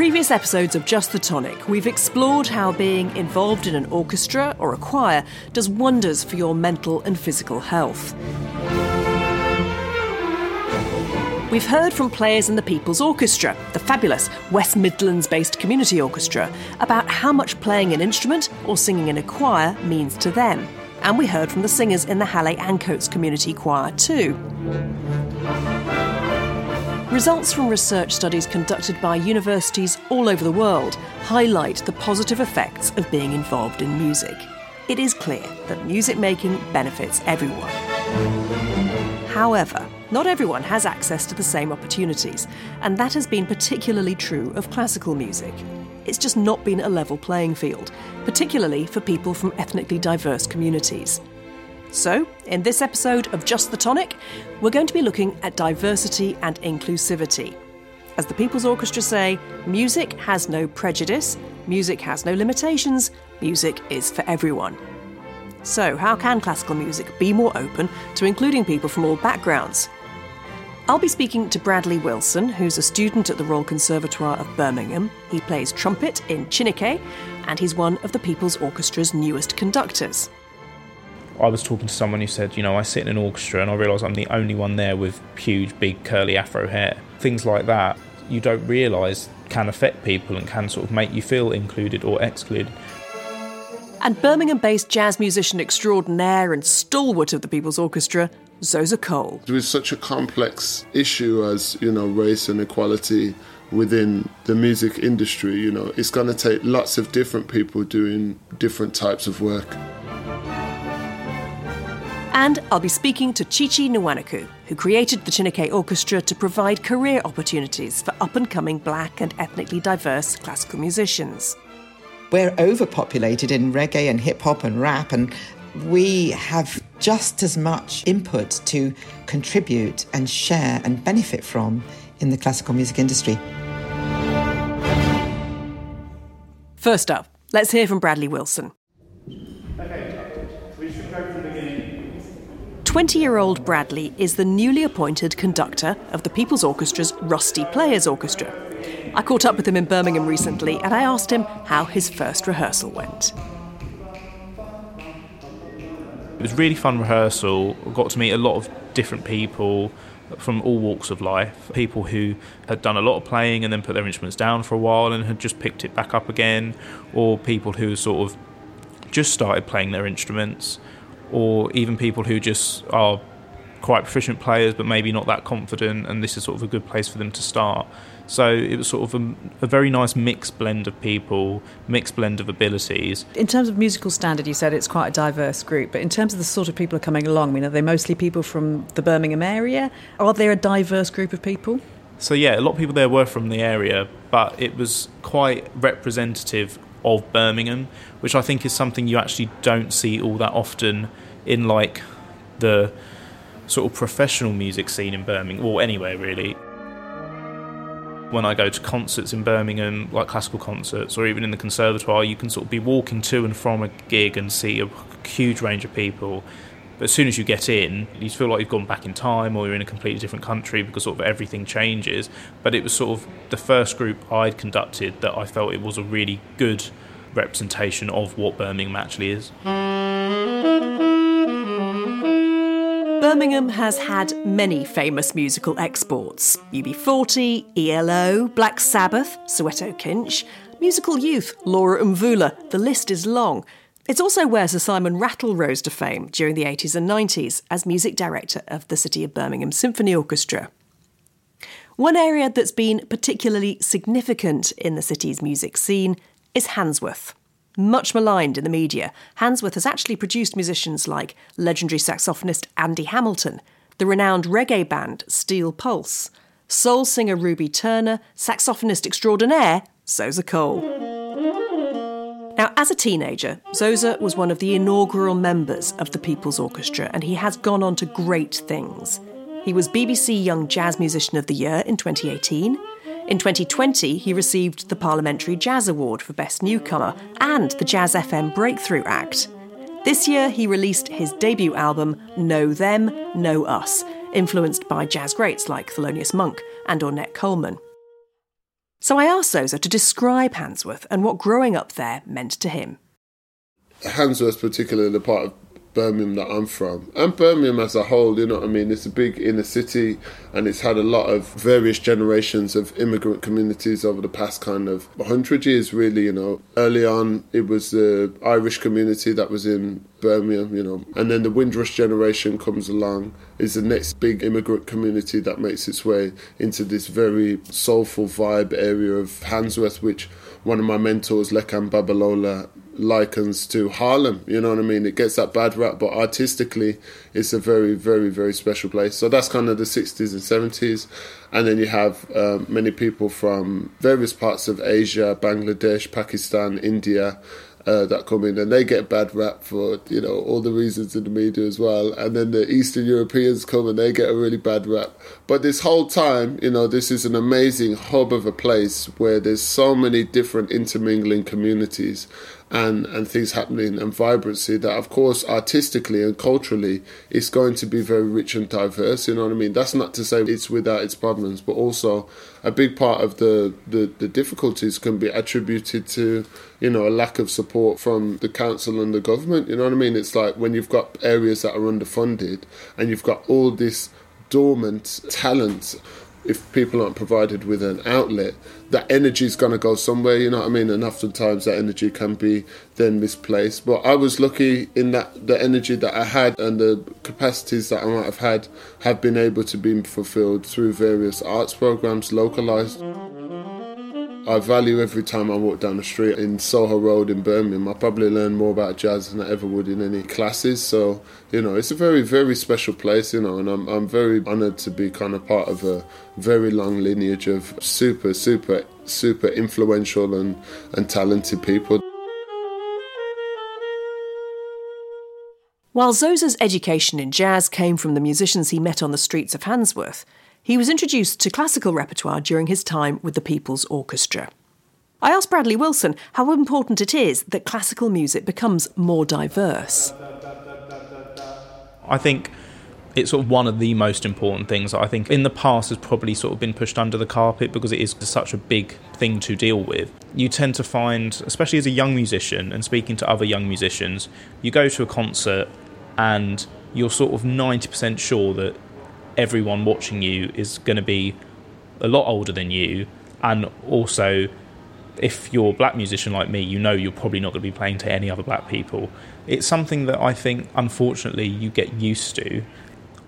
previous episodes of Just the Tonic, we've explored how being involved in an orchestra or a choir does wonders for your mental and physical health. We've heard from players in the People's Orchestra, the fabulous West Midlands based community orchestra, about how much playing an instrument or singing in a choir means to them. And we heard from the singers in the Halle Ancoats Community Choir too. Results from research studies conducted by universities all over the world highlight the positive effects of being involved in music. It is clear that music making benefits everyone. However, not everyone has access to the same opportunities, and that has been particularly true of classical music. It's just not been a level playing field, particularly for people from ethnically diverse communities. So, in this episode of Just the Tonic, we're going to be looking at diversity and inclusivity. As the People's Orchestra say, music has no prejudice, music has no limitations, music is for everyone. So, how can classical music be more open to including people from all backgrounds? I'll be speaking to Bradley Wilson, who's a student at the Royal Conservatoire of Birmingham. He plays trumpet in Chineke, and he's one of the People's Orchestra's newest conductors. I was talking to someone who said, you know, I sit in an orchestra and I realise I'm the only one there with huge, big, curly afro hair. Things like that you don't realise can affect people and can sort of make you feel included or excluded. And Birmingham based jazz musician extraordinaire and stalwart of the People's Orchestra, Xhosa Cole. With such a complex issue as, you know, race and equality within the music industry, you know, it's going to take lots of different people doing different types of work. And I'll be speaking to Chichi Nwanoku, who created the Chineke Orchestra to provide career opportunities for up and coming black and ethnically diverse classical musicians. We're overpopulated in reggae and hip hop and rap, and we have just as much input to contribute and share and benefit from in the classical music industry. First up, let's hear from Bradley Wilson. 20 year old Bradley is the newly appointed conductor of the People's Orchestra's Rusty Players Orchestra. I caught up with him in Birmingham recently and I asked him how his first rehearsal went. It was really fun rehearsal. I got to meet a lot of different people from all walks of life. People who had done a lot of playing and then put their instruments down for a while and had just picked it back up again, or people who sort of just started playing their instruments or even people who just are quite proficient players but maybe not that confident, and this is sort of a good place for them to start. So it was sort of a, a, very nice mixed blend of people, mixed blend of abilities. In terms of musical standard, you said it's quite a diverse group, but in terms of the sort of people who are coming along, I mean, are they mostly people from the Birmingham area? Are there a diverse group of people? So yeah, a lot of people there were from the area, but it was quite representative of Birmingham, which I think is something you actually don't see all that often in like the sort of professional music scene in Birmingham, or anywhere really. When I go to concerts in Birmingham, like classical concerts, or even in the conservatoire, you can sort of be walking to and from a gig and see a huge range of people. But as soon as you get in, you feel like you've gone back in time or you're in a completely different country because sort of everything changes. But it was sort of the first group I'd conducted that I felt it was a really good representation of what Birmingham actually is. Birmingham has had many famous musical exports UB40, ELO, Black Sabbath, Soweto Kinch, Musical Youth, Laura Mvula, the list is long. It's also where Sir Simon Rattle rose to fame during the 80s and 90s as music director of the City of Birmingham Symphony Orchestra. One area that's been particularly significant in the city's music scene is Handsworth. Much maligned in the media, Handsworth has actually produced musicians like legendary saxophonist Andy Hamilton, the renowned reggae band Steel Pulse, soul singer Ruby Turner, saxophonist extraordinaire Xhosa Cole. Now, as a teenager, Xhosa was one of the inaugural members of the People's Orchestra, and he has gone on to great things. He was BBC Young Jazz Musician of the Year in 2018. In 2020, he received the Parliamentary Jazz Award for Best Newcomer and the Jazz FM Breakthrough Act. This year, he released his debut album, Know Them, Know Us, influenced by jazz greats like Thelonious Monk and Ornette Coleman. So I asked Xhosa to describe Handsworth and what growing up there meant to him. Handsworth, particularly the part of Birmingham that I'm from, and Birmingham as a whole, you know what I mean? It's a big inner city and it's had a lot of various generations of immigrant communities over the past kind of 100 years, really, you know. Early on, it was the Irish community that was in Birmingham, you know, and then the Windrush generation comes along, is the next big immigrant community that makes its way into this very soulful vibe area of Handsworth, which one of my mentors, Lekan Babalola, likens to Harlem. You know what I mean? It gets that bad rap, but artistically, it's a very, very, very special place. So that's kind of the 60s and 70s. And then you have uh, many people from various parts of Asia, Bangladesh, Pakistan, India, uh, that come in and they get bad rap for you know all the reasons in the media as well and then the eastern europeans come and they get a really bad rap but this whole time you know this is an amazing hub of a place where there's so many different intermingling communities and and things happening and vibrancy that of course artistically and culturally it's going to be very rich and diverse you know what i mean? That's not to say it's without its problems but also a big part of the the, the difficulties can be attributed to you know a lack of support from the council and the government you know what i mean? It's like when you've got areas that are underfunded and you've got all this dormant talent if people aren't provided with an outlet, that energy is going to go somewhere, you know what I mean? And oftentimes that energy can be then misplaced. But I was lucky in that the energy that I had and the capacities that I might have had have been able to be fulfilled through various arts programs localized. I value every time I walk down the street in Soho Road in Birmingham. I probably learn more about jazz than I ever would in any classes. So, you know, it's a very, very special place, you know, and I'm, I'm very honoured to be kind of part of a very long lineage of super, super, super influential and, and talented people. While Xhosa's education in jazz came from the musicians he met on the streets of Handsworth, he was introduced to classical repertoire during his time with the People's Orchestra. I asked Bradley Wilson how important it is that classical music becomes more diverse. I think it's sort of one of the most important things I think in the past has probably sort of been pushed under the carpet because it is such a big thing to deal with. You tend to find, especially as a young musician and speaking to other young musicians, you go to a concert and you're sort of 90% sure that everyone watching you is going to be a lot older than you, and also if you're a black musician like me, you know you're probably not going to be playing to any other black people. It's something that I think, unfortunately, you get used to.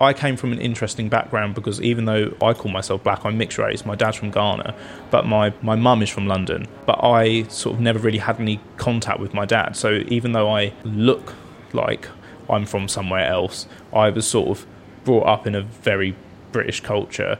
I came from an interesting background because even though I call myself black, I'm mixed race. My dad's from Ghana, but my, my mum is from London. But I sort of never really had any contact with my dad. So even though I look like I'm from somewhere else, I was sort of brought up in a very British culture.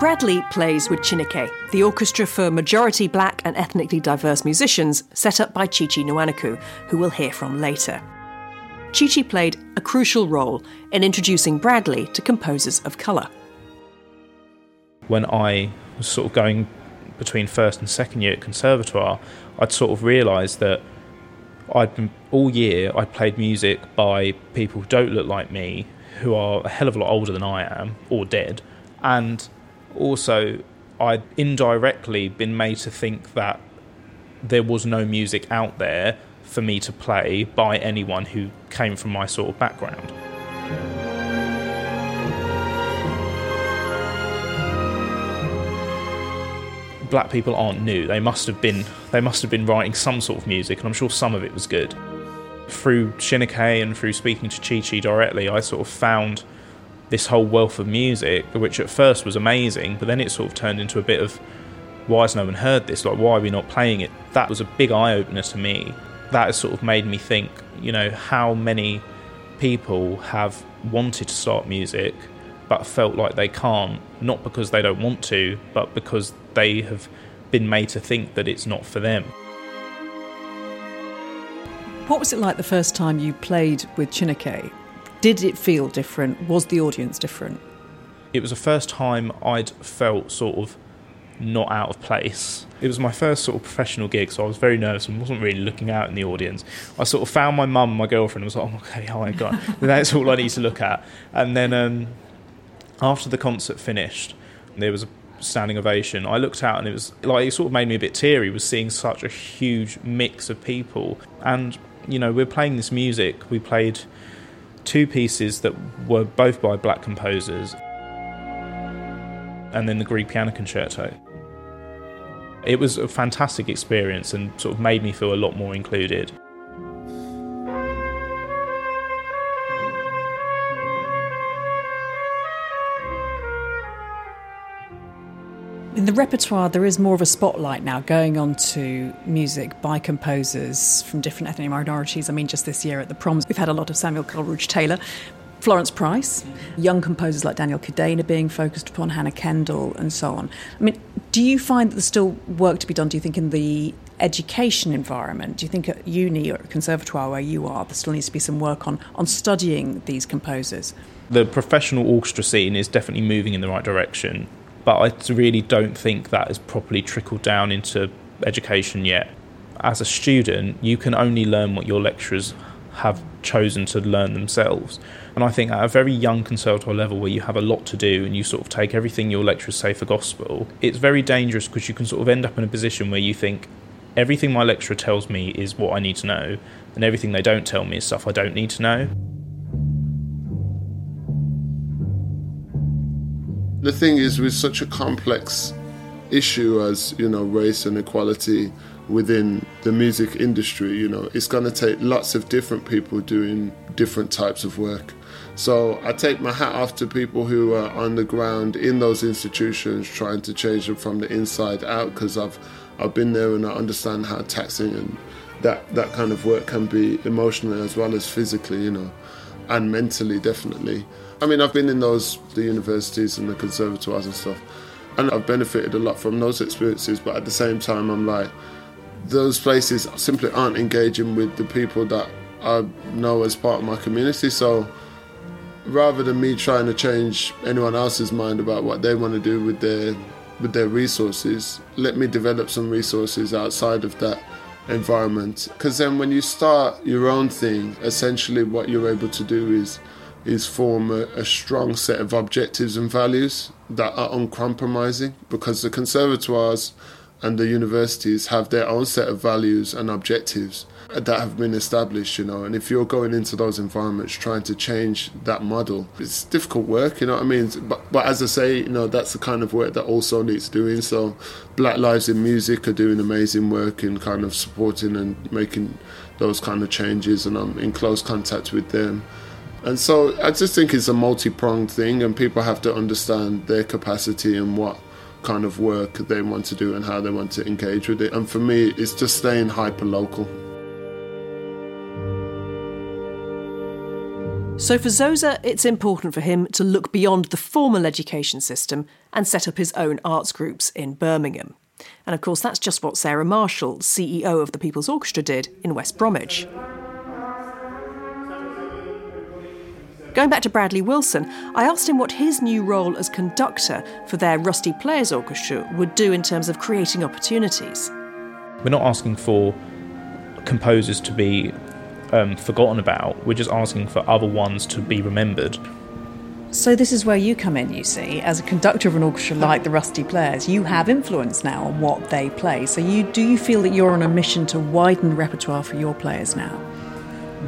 Bradley plays with Chineke, the orchestra for majority black and ethnically diverse musicians set up by Chichi Chi Nwanoku, who we'll hear from later. Chi Chi played a crucial role in introducing Bradley to composers of colour. When I was sort of going between first and second year at conservatoire, I'd sort of realised that I'd been all year I played music by people who don't look like me, who are a hell of a lot older than I am, or dead, and also I'd indirectly been made to think that there was no music out there for me to play by anyone who came from my sort of background. Black people aren't new. They must have been they must have been writing some sort of music, and I'm sure some of it was good. Through Chineke and through speaking to Chi Chi directly, I sort of found this whole wealth of music, which at first was amazing, but then it sort of turned into a bit of why has no one heard this? Like, why are we not playing it? That was a big eye opener to me. That has sort of made me think, you know, how many people have wanted to start music but felt like they can't, not because they don't want to, but because they have been made to think that it's not for them. What was it like the first time you played with Chineke? Did it feel different? Was the audience different? It was the first time I'd felt sort of not out of place. It was my first sort of professional gig, so I was very nervous and wasn't really looking out in the audience. I sort of found my mum, my girlfriend, and was like, oh, okay, oh my god, that's all I need to look at. And then um, after the concert finished, there was a standing ovation. I looked out and it was like it sort of made me a bit teary. Was seeing such a huge mix of people, and you know we're playing this music. We played two pieces that were both by black composers, and then the Grieg Piano Concerto. It was a fantastic experience and sort of made me feel a lot more included. In the repertoire, there is more of a spotlight now going on to music by composers from different ethnic minorities. I mean, just this year at the proms, we've had a lot of Samuel Coleridge Taylor, Florence Price, young composers like Daniel Kidane being focused upon, Hannah Kendall, and so on. I mean, do you find that there's still work to be done, do you think, in the education environment? Do you think at uni or at conservatoire where you are, there still needs to be some work on, on studying these composers? The professional orchestra scene is definitely moving in the right direction but I really don't think that has properly trickled down into education yet. As a student, you can only learn what your lecturers have chosen to learn themselves. And I think at a very young conservatoire level where you have a lot to do and you sort of take everything your lecturers say for gospel, it's very dangerous because you can sort of end up in a position where you think everything my lecturer tells me is what I need to know, and everything they don't tell me is stuff I don't need to know. The thing is with such a complex issue as you know race and equality within the music industry you know it's going to take lots of different people doing different types of work. So i take my hat off to people who are on the ground in those institutions trying to change them from the inside out because i've i've been there and i understand how taxing and that that kind of work can be emotionally as well as physically you know and mentally definitely I mean, I've been in those the universities and the conservatoires and stuff, and I've benefited a lot from those experiences. But at the same time, I'm like, those places simply aren't engaging with the people that I know as part of my community. So rather than me trying to change anyone else's mind about what they want to do with their with their resources, let me develop some resources outside of that environment. Because then when you start your own thing, essentially what you're able to do is is form a, a, strong set of objectives and values that are uncompromising because the conservatoires and the universities have their own set of values and objectives that have been established, you know. And if you're going into those environments trying to change that model, it's difficult work, you know what I mean? But, but as I say, you know, that's the kind of work that also needs doing. So, Black Lives in Music are doing amazing work in kind of supporting and making those kind of changes, and I'm in close contact with them. And so I just think it's a multi pronged thing, and people have to understand their capacity and what kind of work they want to do and how they want to engage with it. And for me, it's just staying hyper local. So for Xhosa, it's important for him to look beyond the formal education system and set up his own arts groups in Birmingham. And of course, that's just what Sarah Marshall, CEO of the People's Orchestra, did in West Bromwich. Going back to Bradley Wilson, I asked him what his new role as conductor for their Rusty Players Orchestra would do in terms of creating opportunities. We're not asking for composers to be um, forgotten about, we're just asking for other ones to be remembered. So this is where you come in, you see, as a conductor of an orchestra like the Rusty Players, you have influence now on what they play. So you do you feel that you're on a mission to widen repertoire for your players now?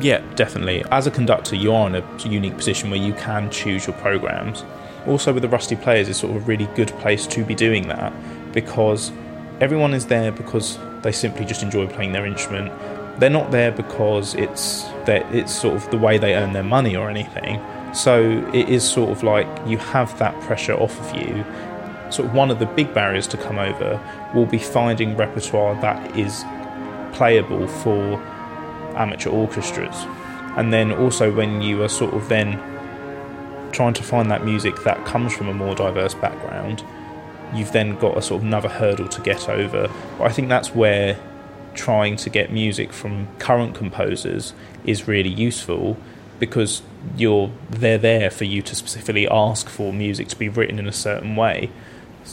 Yeah, definitely. As a conductor, you are in a unique position where you can choose your programs. Also, with the Rusty Players, it's sort of a really good place to be doing that because everyone is there because they simply just enjoy playing their instrument. They're not there because it's it's sort of the way they earn their money or anything. So it is sort of like you have that pressure off of you. Sort of one of the big barriers to come over will be finding repertoire that is playable for amateur orchestras. And then also when you are sort of then trying to find that music that comes from a more diverse background, you've then got a sort of another hurdle to get over. But I think that's where trying to get music from current composers is really useful because you're they're there for you to specifically ask for music to be written in a certain way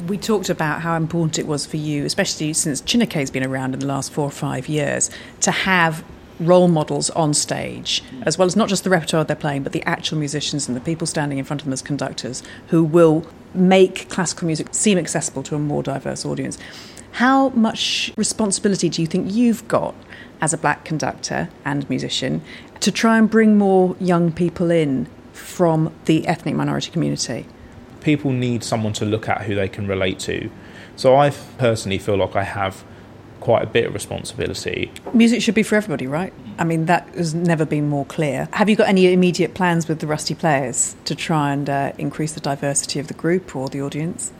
We talked about how important it was for you, especially since Chineke been around in the last four or five years, to have role models on stage, as well as not just the repertoire they're playing, but the actual musicians and the people standing in front of them as conductors who will make classical music seem accessible to a more diverse audience. How much responsibility do you think you've got as a black conductor and musician to try and bring more young people in from the ethnic minority community? People need someone to look at who they can relate to. So I personally feel like I have quite a bit of responsibility. Music should be for everybody, right? I mean, that has never been more clear. Have you got any immediate plans with the Rusty Players to try and uh, increase the diversity of the group or the audience?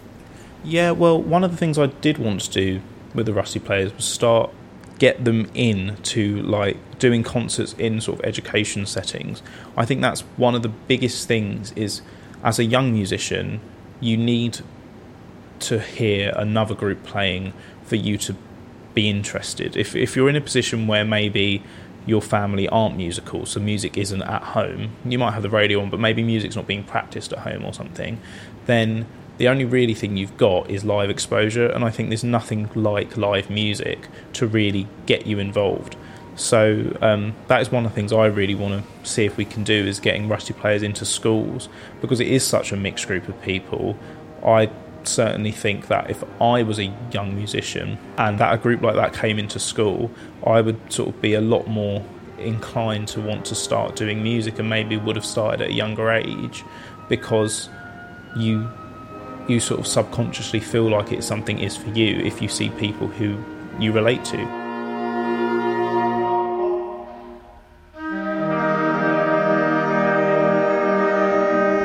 Yeah, well, one of the things I did want to do with the Rusty Players was start get them in to like doing concerts in sort of education settings. I think that's one of the biggest things is as a young musician, you need to hear another group playing for you to be interested. If if you're in a position where maybe your family aren't musical, so music isn't at home, you might have the radio on, but maybe music's not being practiced at home or something, then the only really thing you've got is live exposure, and I think there's nothing like live music to really get you involved. So um, that is one of the things I really want to see if we can do is getting Rusty players into schools because it is such a mixed group of people. I certainly think that if I was a young musician and that a group like that came into school, I would sort of be a lot more inclined to want to start doing music and maybe would have started at a younger age because you you sort of subconsciously feel like it's something is for you if you see people who you relate to.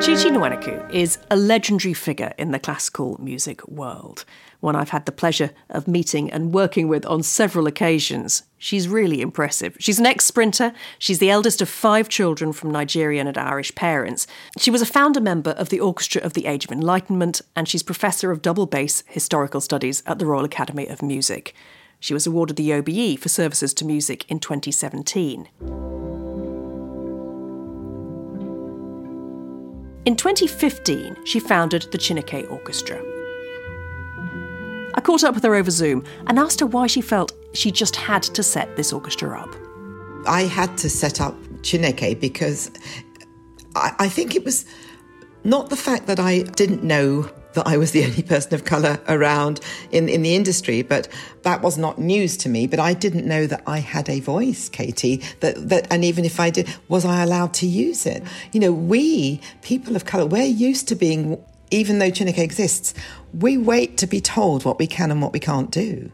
Chichi Nwanoku is a legendary figure in the classical music world, one I've had the pleasure of meeting and working with on several occasions. She's really impressive. She's an ex sprinter. She's the eldest of five children from Nigerian and Irish parents. She was a founder member of the Orchestra of the Age of Enlightenment, and she's Professor of Double Bass Historical Studies at the Royal Academy of Music. She was awarded the OBE for services to music in 2017. In 2015, she founded the Chineke Orchestra. I caught up with her over Zoom and asked her why she felt she just had to set this orchestra up. I had to set up Chineke because I, I think it was not the fact that I didn't know that I was the only person of colour around in, in the industry, but that was not news to me. But I didn't know that I had a voice, Katie, that, that, and even if I did, was I allowed to use it? You know, we, people of colour, we're used to being, even though Chineke exists, we wait to be told what we can and what we can't do.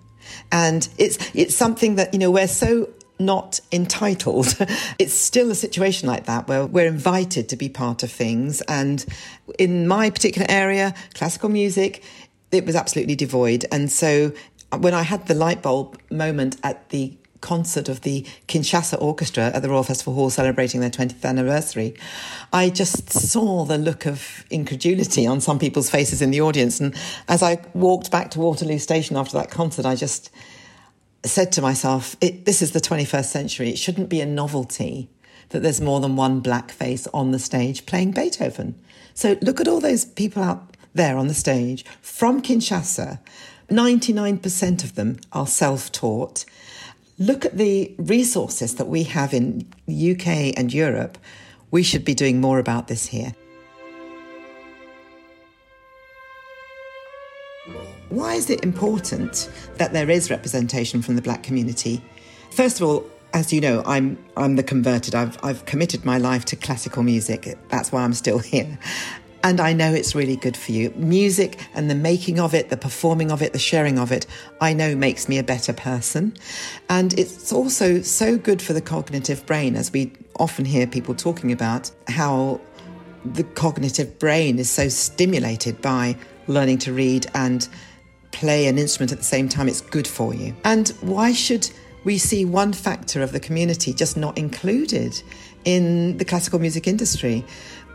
And it's, it's something that, you know, we're so not entitled. it's still a situation like that where we're invited to be part of things. And in my particular area, classical music, it was absolutely devoid. And so when I had the light bulb moment at the concert of the Kinshasa Orchestra at the Royal Festival Hall celebrating their 20th anniversary, I just saw the look of incredulity on some people's faces in the audience. And as I walked back to Waterloo Station after that concert, I just said to myself, this is the 21st century. It shouldn't be a novelty that there's more than one black face on the stage playing Beethoven. So look at all those people out there on the stage from Kinshasa. 99% of them are self taught. Look at the resources that we have in UK and Europe. We should be doing more about this here. Why is it important that there is representation from the black community? First of all, as you know, I'm I'm the converted. I've I've committed my life to classical music. That's why I'm still here. And I know it's really good for you. Music and the making of it, the performing of it, the sharing of it, I know makes me a better person. And it's also so good for the cognitive brain, as we often hear people talking about how the cognitive brain is so stimulated by learning to read and play an instrument at the same time, it's good for you. And why should we see one factor of the community just not included in the classical music industry?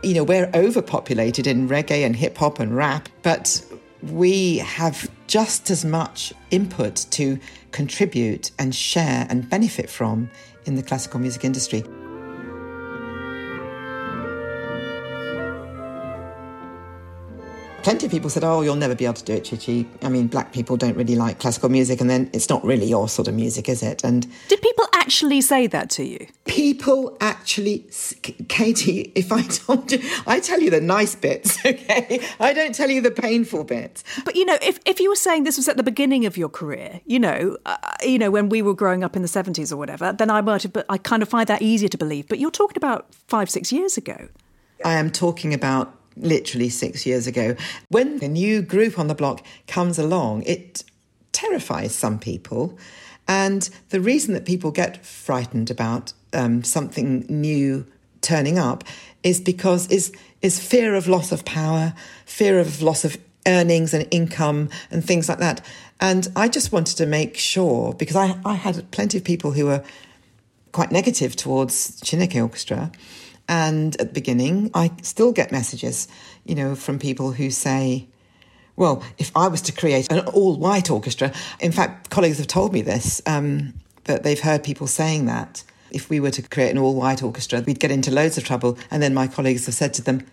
You know, we're overpopulated in reggae and hip hop and rap, but we have just as much input to contribute and share and benefit from in the classical music industry. Plenty of people said, "Oh, you'll never be able to do it, Chichi." I mean, black people don't really like classical music, and then it's not really your sort of music, is it? And did people actually say that to you? People actually, Katie. If I told you, I tell you the nice bits, okay? I don't tell you the painful bits. But you know, if if you were saying this was at the beginning of your career, you know, uh, you know, when we were growing up in the seventies or whatever, then I might have. But I kind of find that easier to believe. But you're talking about five, six years ago. I am talking about literally six years ago. When a new group on the block comes along, it terrifies some people. And the reason that people get frightened about um, something new turning up is because is is fear of loss of power, fear of loss of earnings and income and things like that. And I just wanted to make sure because I, I had plenty of people who were quite negative towards Chineke Orchestra. And at the beginning, I still get messages, you know, from people who say, well, if I was to create an all white orchestra, in fact, colleagues have told me this, um, that they've heard people saying that. If we were to create an all white orchestra, we'd get into loads of trouble. And then my colleagues have said to them,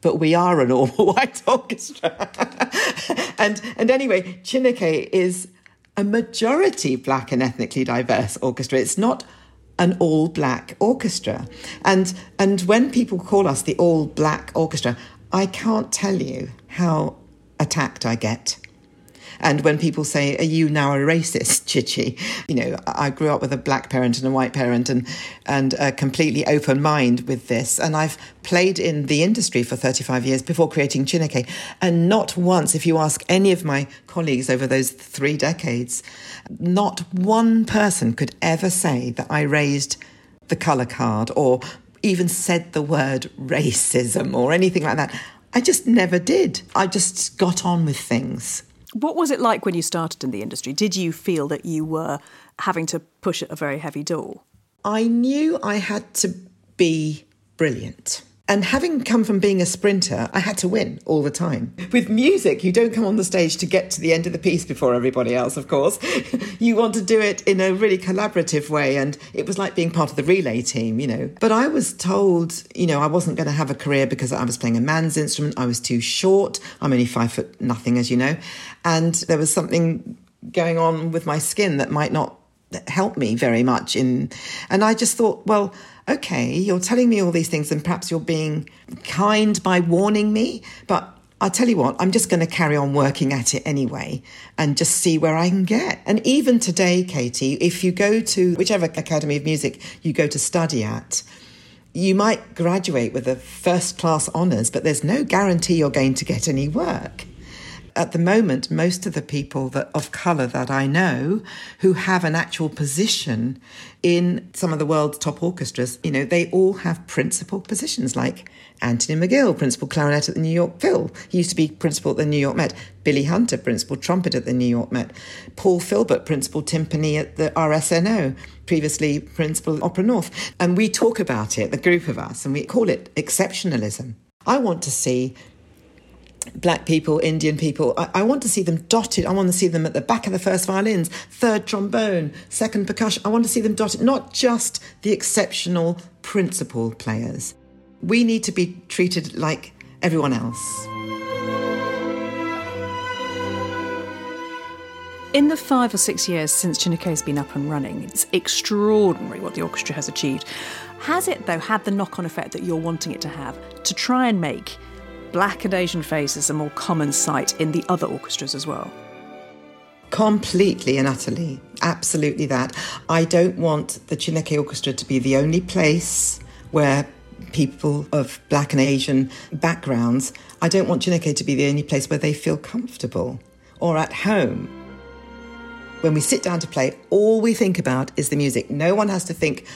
but we are an all white orchestra. and, and anyway, Chineke is a majority black and ethnically diverse orchestra. It's not an all black orchestra. And and when people call us the all black orchestra, I can't tell you how attacked I get. And when people say, Are you now a racist, Chichi? You know, I grew up with a black parent and a white parent and, and a completely open mind with this. And I've played in the industry for 35 years before creating Chineke. And not once, if you ask any of my colleagues over those three decades, not one person could ever say that I raised the colour card or even said the word racism or anything like that. I just never did. I just got on with things. What was it like when you started in the industry? Did you feel that you were having to push at a very heavy door? I knew I had to be brilliant. And having come from being a sprinter, I had to win all the time. With music, you don't come on the stage to get to the end of the piece before everybody else, of course. you want to do it in a really collaborative way. And it was like being part of the relay team, you know. But I was told, you know, I wasn't going to have a career because I was playing a man's instrument. I was too short. I'm only five foot nothing, as you know. And there was something going on with my skin that might not help me very much in and I just thought well okay, you're telling me all these things and perhaps you're being kind by warning me, but I tell you what, I'm just going to carry on working at it anyway and just see where I can get. And even today, Katie, if you go to whichever Academy of Music you go to study at, you might graduate with a first class honours, but there's no guarantee you're going to get any work at the moment, most of the people that, of colour that I know who have an actual position in some of the world's top orchestras, you know, they all have principal positions like Anthony McGill, principal clarinet at the New York Phil. He used to be principal at the New York Met. Billy Hunter, principal trumpet at the New York Met. Paul Philbert, principal timpani at the RSNO, previously principal Opera North. And we talk about it, the group of us, and we call it exceptionalism. I want to see black people, Indian people. I, I, want to see them dotted. I want to see them at the back of the first violins, third trombone, second percussion. I want to see them dotted, not just the exceptional principal players. We need to be treated like everyone else. In the five or six years since Chineke has been up and running, it's extraordinary what the orchestra has achieved. Has it, though, had the knock on effect that you're wanting it to have to try and make black and Asian faces a more common sight in the other orchestras as well? Completely and utterly. Absolutely that. I don't want the Chineke Orchestra to be the only place where people of black and Asian backgrounds, I don't want Chineke to be the only place where they feel comfortable or at home. When we sit down to play, all we think about is the music. No one has to think,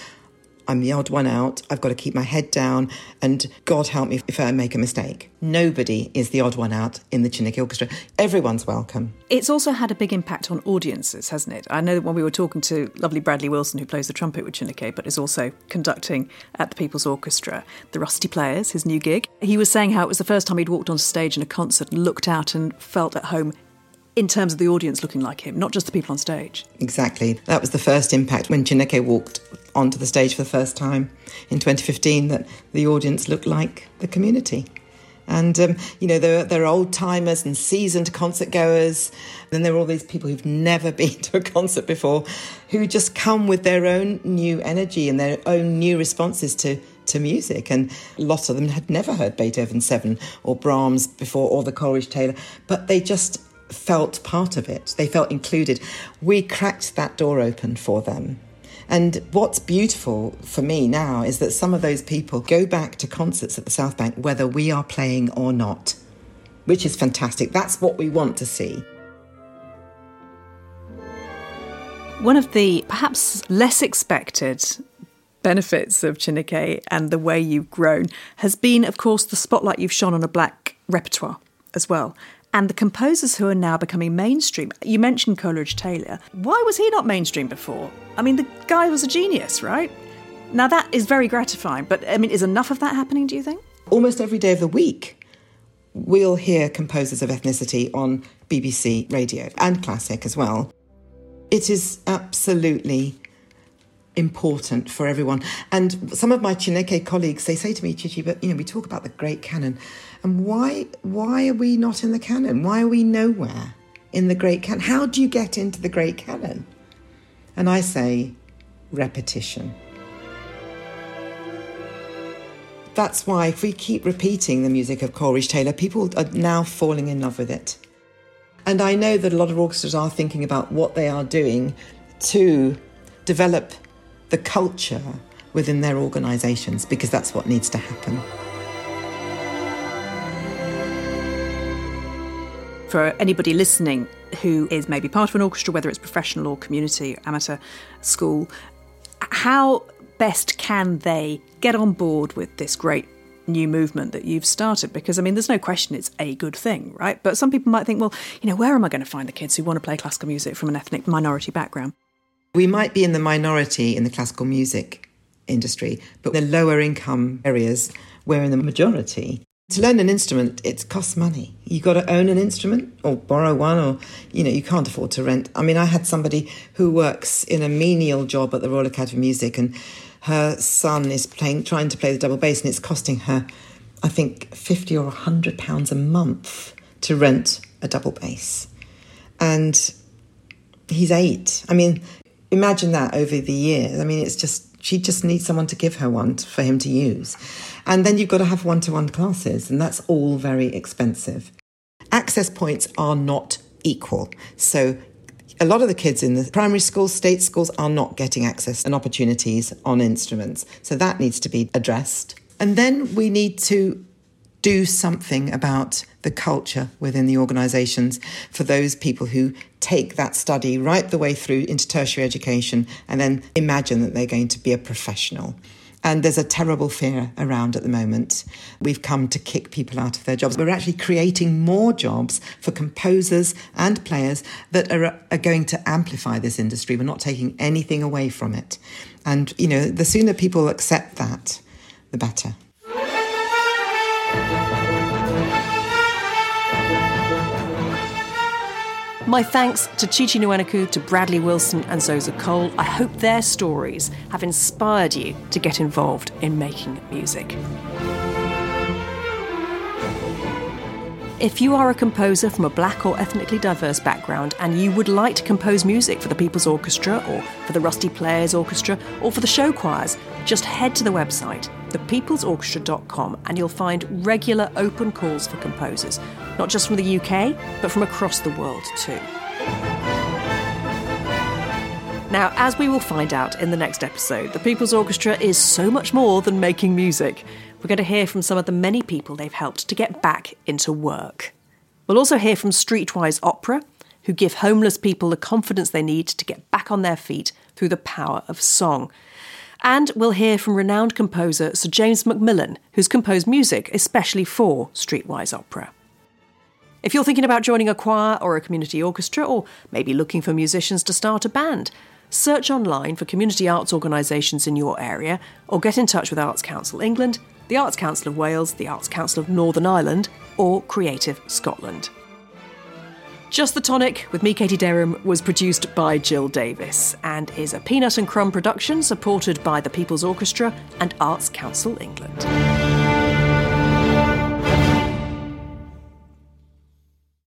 I'm the odd one out. I've got to keep my head down, and God help me if I make a mistake. Nobody is the odd one out in the Chineke Orchestra. Everyone's welcome. It's also had a big impact on audiences, hasn't it? I know that when we were talking to lovely Bradley Wilson, who plays the trumpet with Chineke, but is also conducting at the People's Orchestra, the Rusty Players, his new gig, he was saying how it was the first time he'd walked on stage in a concert and looked out and felt at home in terms of the audience looking like him, not just the people on stage. Exactly. That was the first impact when Chineke walked onto the stage for the first time in 2015 that the audience looked like the community. And, um, you know, there, there are old timers and seasoned concert goers. Then there are all these people who've never been to a concert before who just come with their own new energy and their own new responses to, to music. And a lot of them had never heard Beethoven 7 or Brahms before or the Coleridge Taylor, but they just felt part of it. They felt included. We cracked that door open for them. And what's beautiful for me now is that some of those people go back to concerts at the South Bank whether we are playing or not, which is fantastic. That's what we want to see. One of the perhaps less expected benefits of Chineke and the way you've grown has been, of course, the spotlight you've shone on a black repertoire as well and the composers who are now becoming mainstream. You mentioned Coleridge Taylor. Why was he not mainstream before? I mean, the guy was a genius, right? Now, that is very gratifying, but I mean, is enough of that happening, do you think? Almost every day of the week, we'll hear composers of ethnicity on BBC radio and classic as well. It is absolutely important for everyone. And some of my Chineke colleagues, they say to me, Chichi, but you know, we talk about the great canon. And why why are we not in the canon? Why are we nowhere in the great canon? How do you get into the great canon? And I say repetition. That's why if we keep repeating the music of Coleridge Taylor, people are now falling in love with it. And I know that a lot of orchestras are thinking about what they are doing to develop the culture within their organisations because that's what needs to happen. For anybody listening who is maybe part of an orchestra, whether it's professional or community, amateur, school, how best can they get on board with this great new movement that you've started? Because, I mean, there's no question it's a good thing, right? But some people might think, well, you know, where am I going to find the kids who want to play classical music from an ethnic minority background? We might be in the minority in the classical music industry, but the lower income areas, we're in the majority. To learn an instrument, it costs money. You've got to own an instrument or borrow one, or you know you can't afford to rent. I mean, I had somebody who works in a menial job at the Royal Academy of Music, and her son is playing, trying to play the double bass, and it's costing her, I think, fifty or hundred pounds a month to rent a double bass, and he's eight. I mean, imagine that over the years. I mean, it's just she just needs someone to give her one for him to use. And then you've got to have one to one classes, and that's all very expensive. Access points are not equal. So a lot of the kids in the primary schools, state schools, are not getting access and opportunities on instruments. So that needs to be addressed. And then we need to do something about the culture within the organisations for those people who take that study right the way through into tertiary education and then imagine that they're going to be a professional. And there's a terrible fear around at the moment. We've come to kick people out of their jobs. We're actually creating more jobs for composers and players that are, are going to amplify this industry. We're not taking anything away from it. And, you know, the sooner people accept that, the better. My thanks to Chichi Nwanoku, to Bradley Wilson and Xhosa Cole. I hope their stories have inspired you to get involved in making music. If you are a composer from a black or ethnically diverse background and you would like to compose music for the People's Orchestra or for the Rusty Players Orchestra or for the show choirs, just head to the website, thepeoplesorchestra.com, and you'll find regular open calls for composers, not just from the UK, but from across the world too. Now, as we will find out in the next episode, the People's Orchestra is so much more than making music. We're going to hear from some of the many people they've helped to get back into work. We'll also hear from Streetwise Opera, who give homeless people the confidence they need to get back on their feet through the power of song. And we'll hear from renowned composer Sir James Macmillan, who's composed music especially for Streetwise Opera. If you're thinking about joining a choir or a community orchestra, or maybe looking for musicians to start a band, search online for community arts organisations in your area, or get in touch with Arts Council England, the Arts Council of Wales, the Arts Council of Northern Ireland, or Creative Scotland. Just the Tonic with me, Katie Derham, was produced by Jill Davis and is a Peanut and Crumb production supported by the People's Orchestra and Arts Council England.